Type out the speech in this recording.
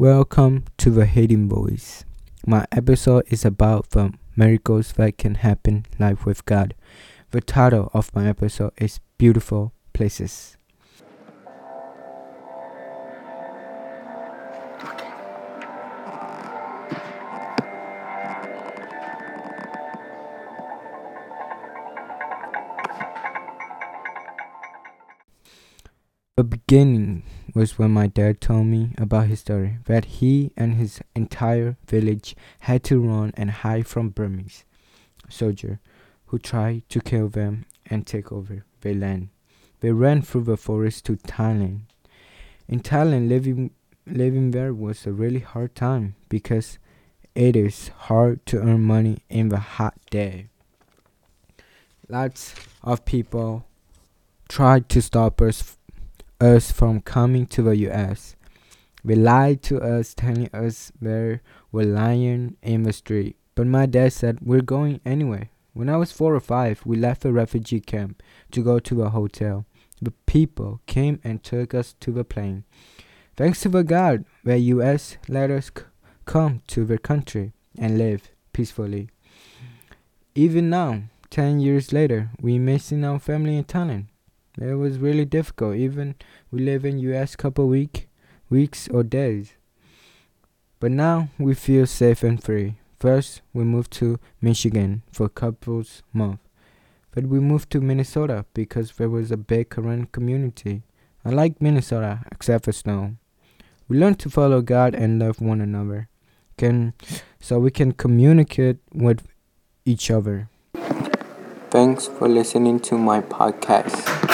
Welcome to the Hidden Voice. My episode is about the miracles that can happen life with God. The title of my episode is Beautiful Places. The beginning was when my dad told me about his story that he and his entire village had to run and hide from Burmese soldiers who tried to kill them and take over their land. They ran through the forest to Thailand. In Thailand, living living there was a really hard time because it is hard to earn money in the hot day. Lots of people tried to stop us us from coming to the US. They lied to us, telling us there were lions in the street. But my dad said we're going anyway. When I was four or five, we left the refugee camp to go to a hotel. The people came and took us to the plane. Thanks to the God, the US let us c- come to their country and live peacefully. Even now, 10 years later, we missing our family in Thailand. It was really difficult. Even we live in US couple week, weeks or days. But now we feel safe and free. First, we moved to Michigan for couple's month. But we moved to Minnesota because there was a big Karen community. I like Minnesota, except for snow. We learned to follow God and love one another. Can so we can communicate with each other. Thanks for listening to my podcast.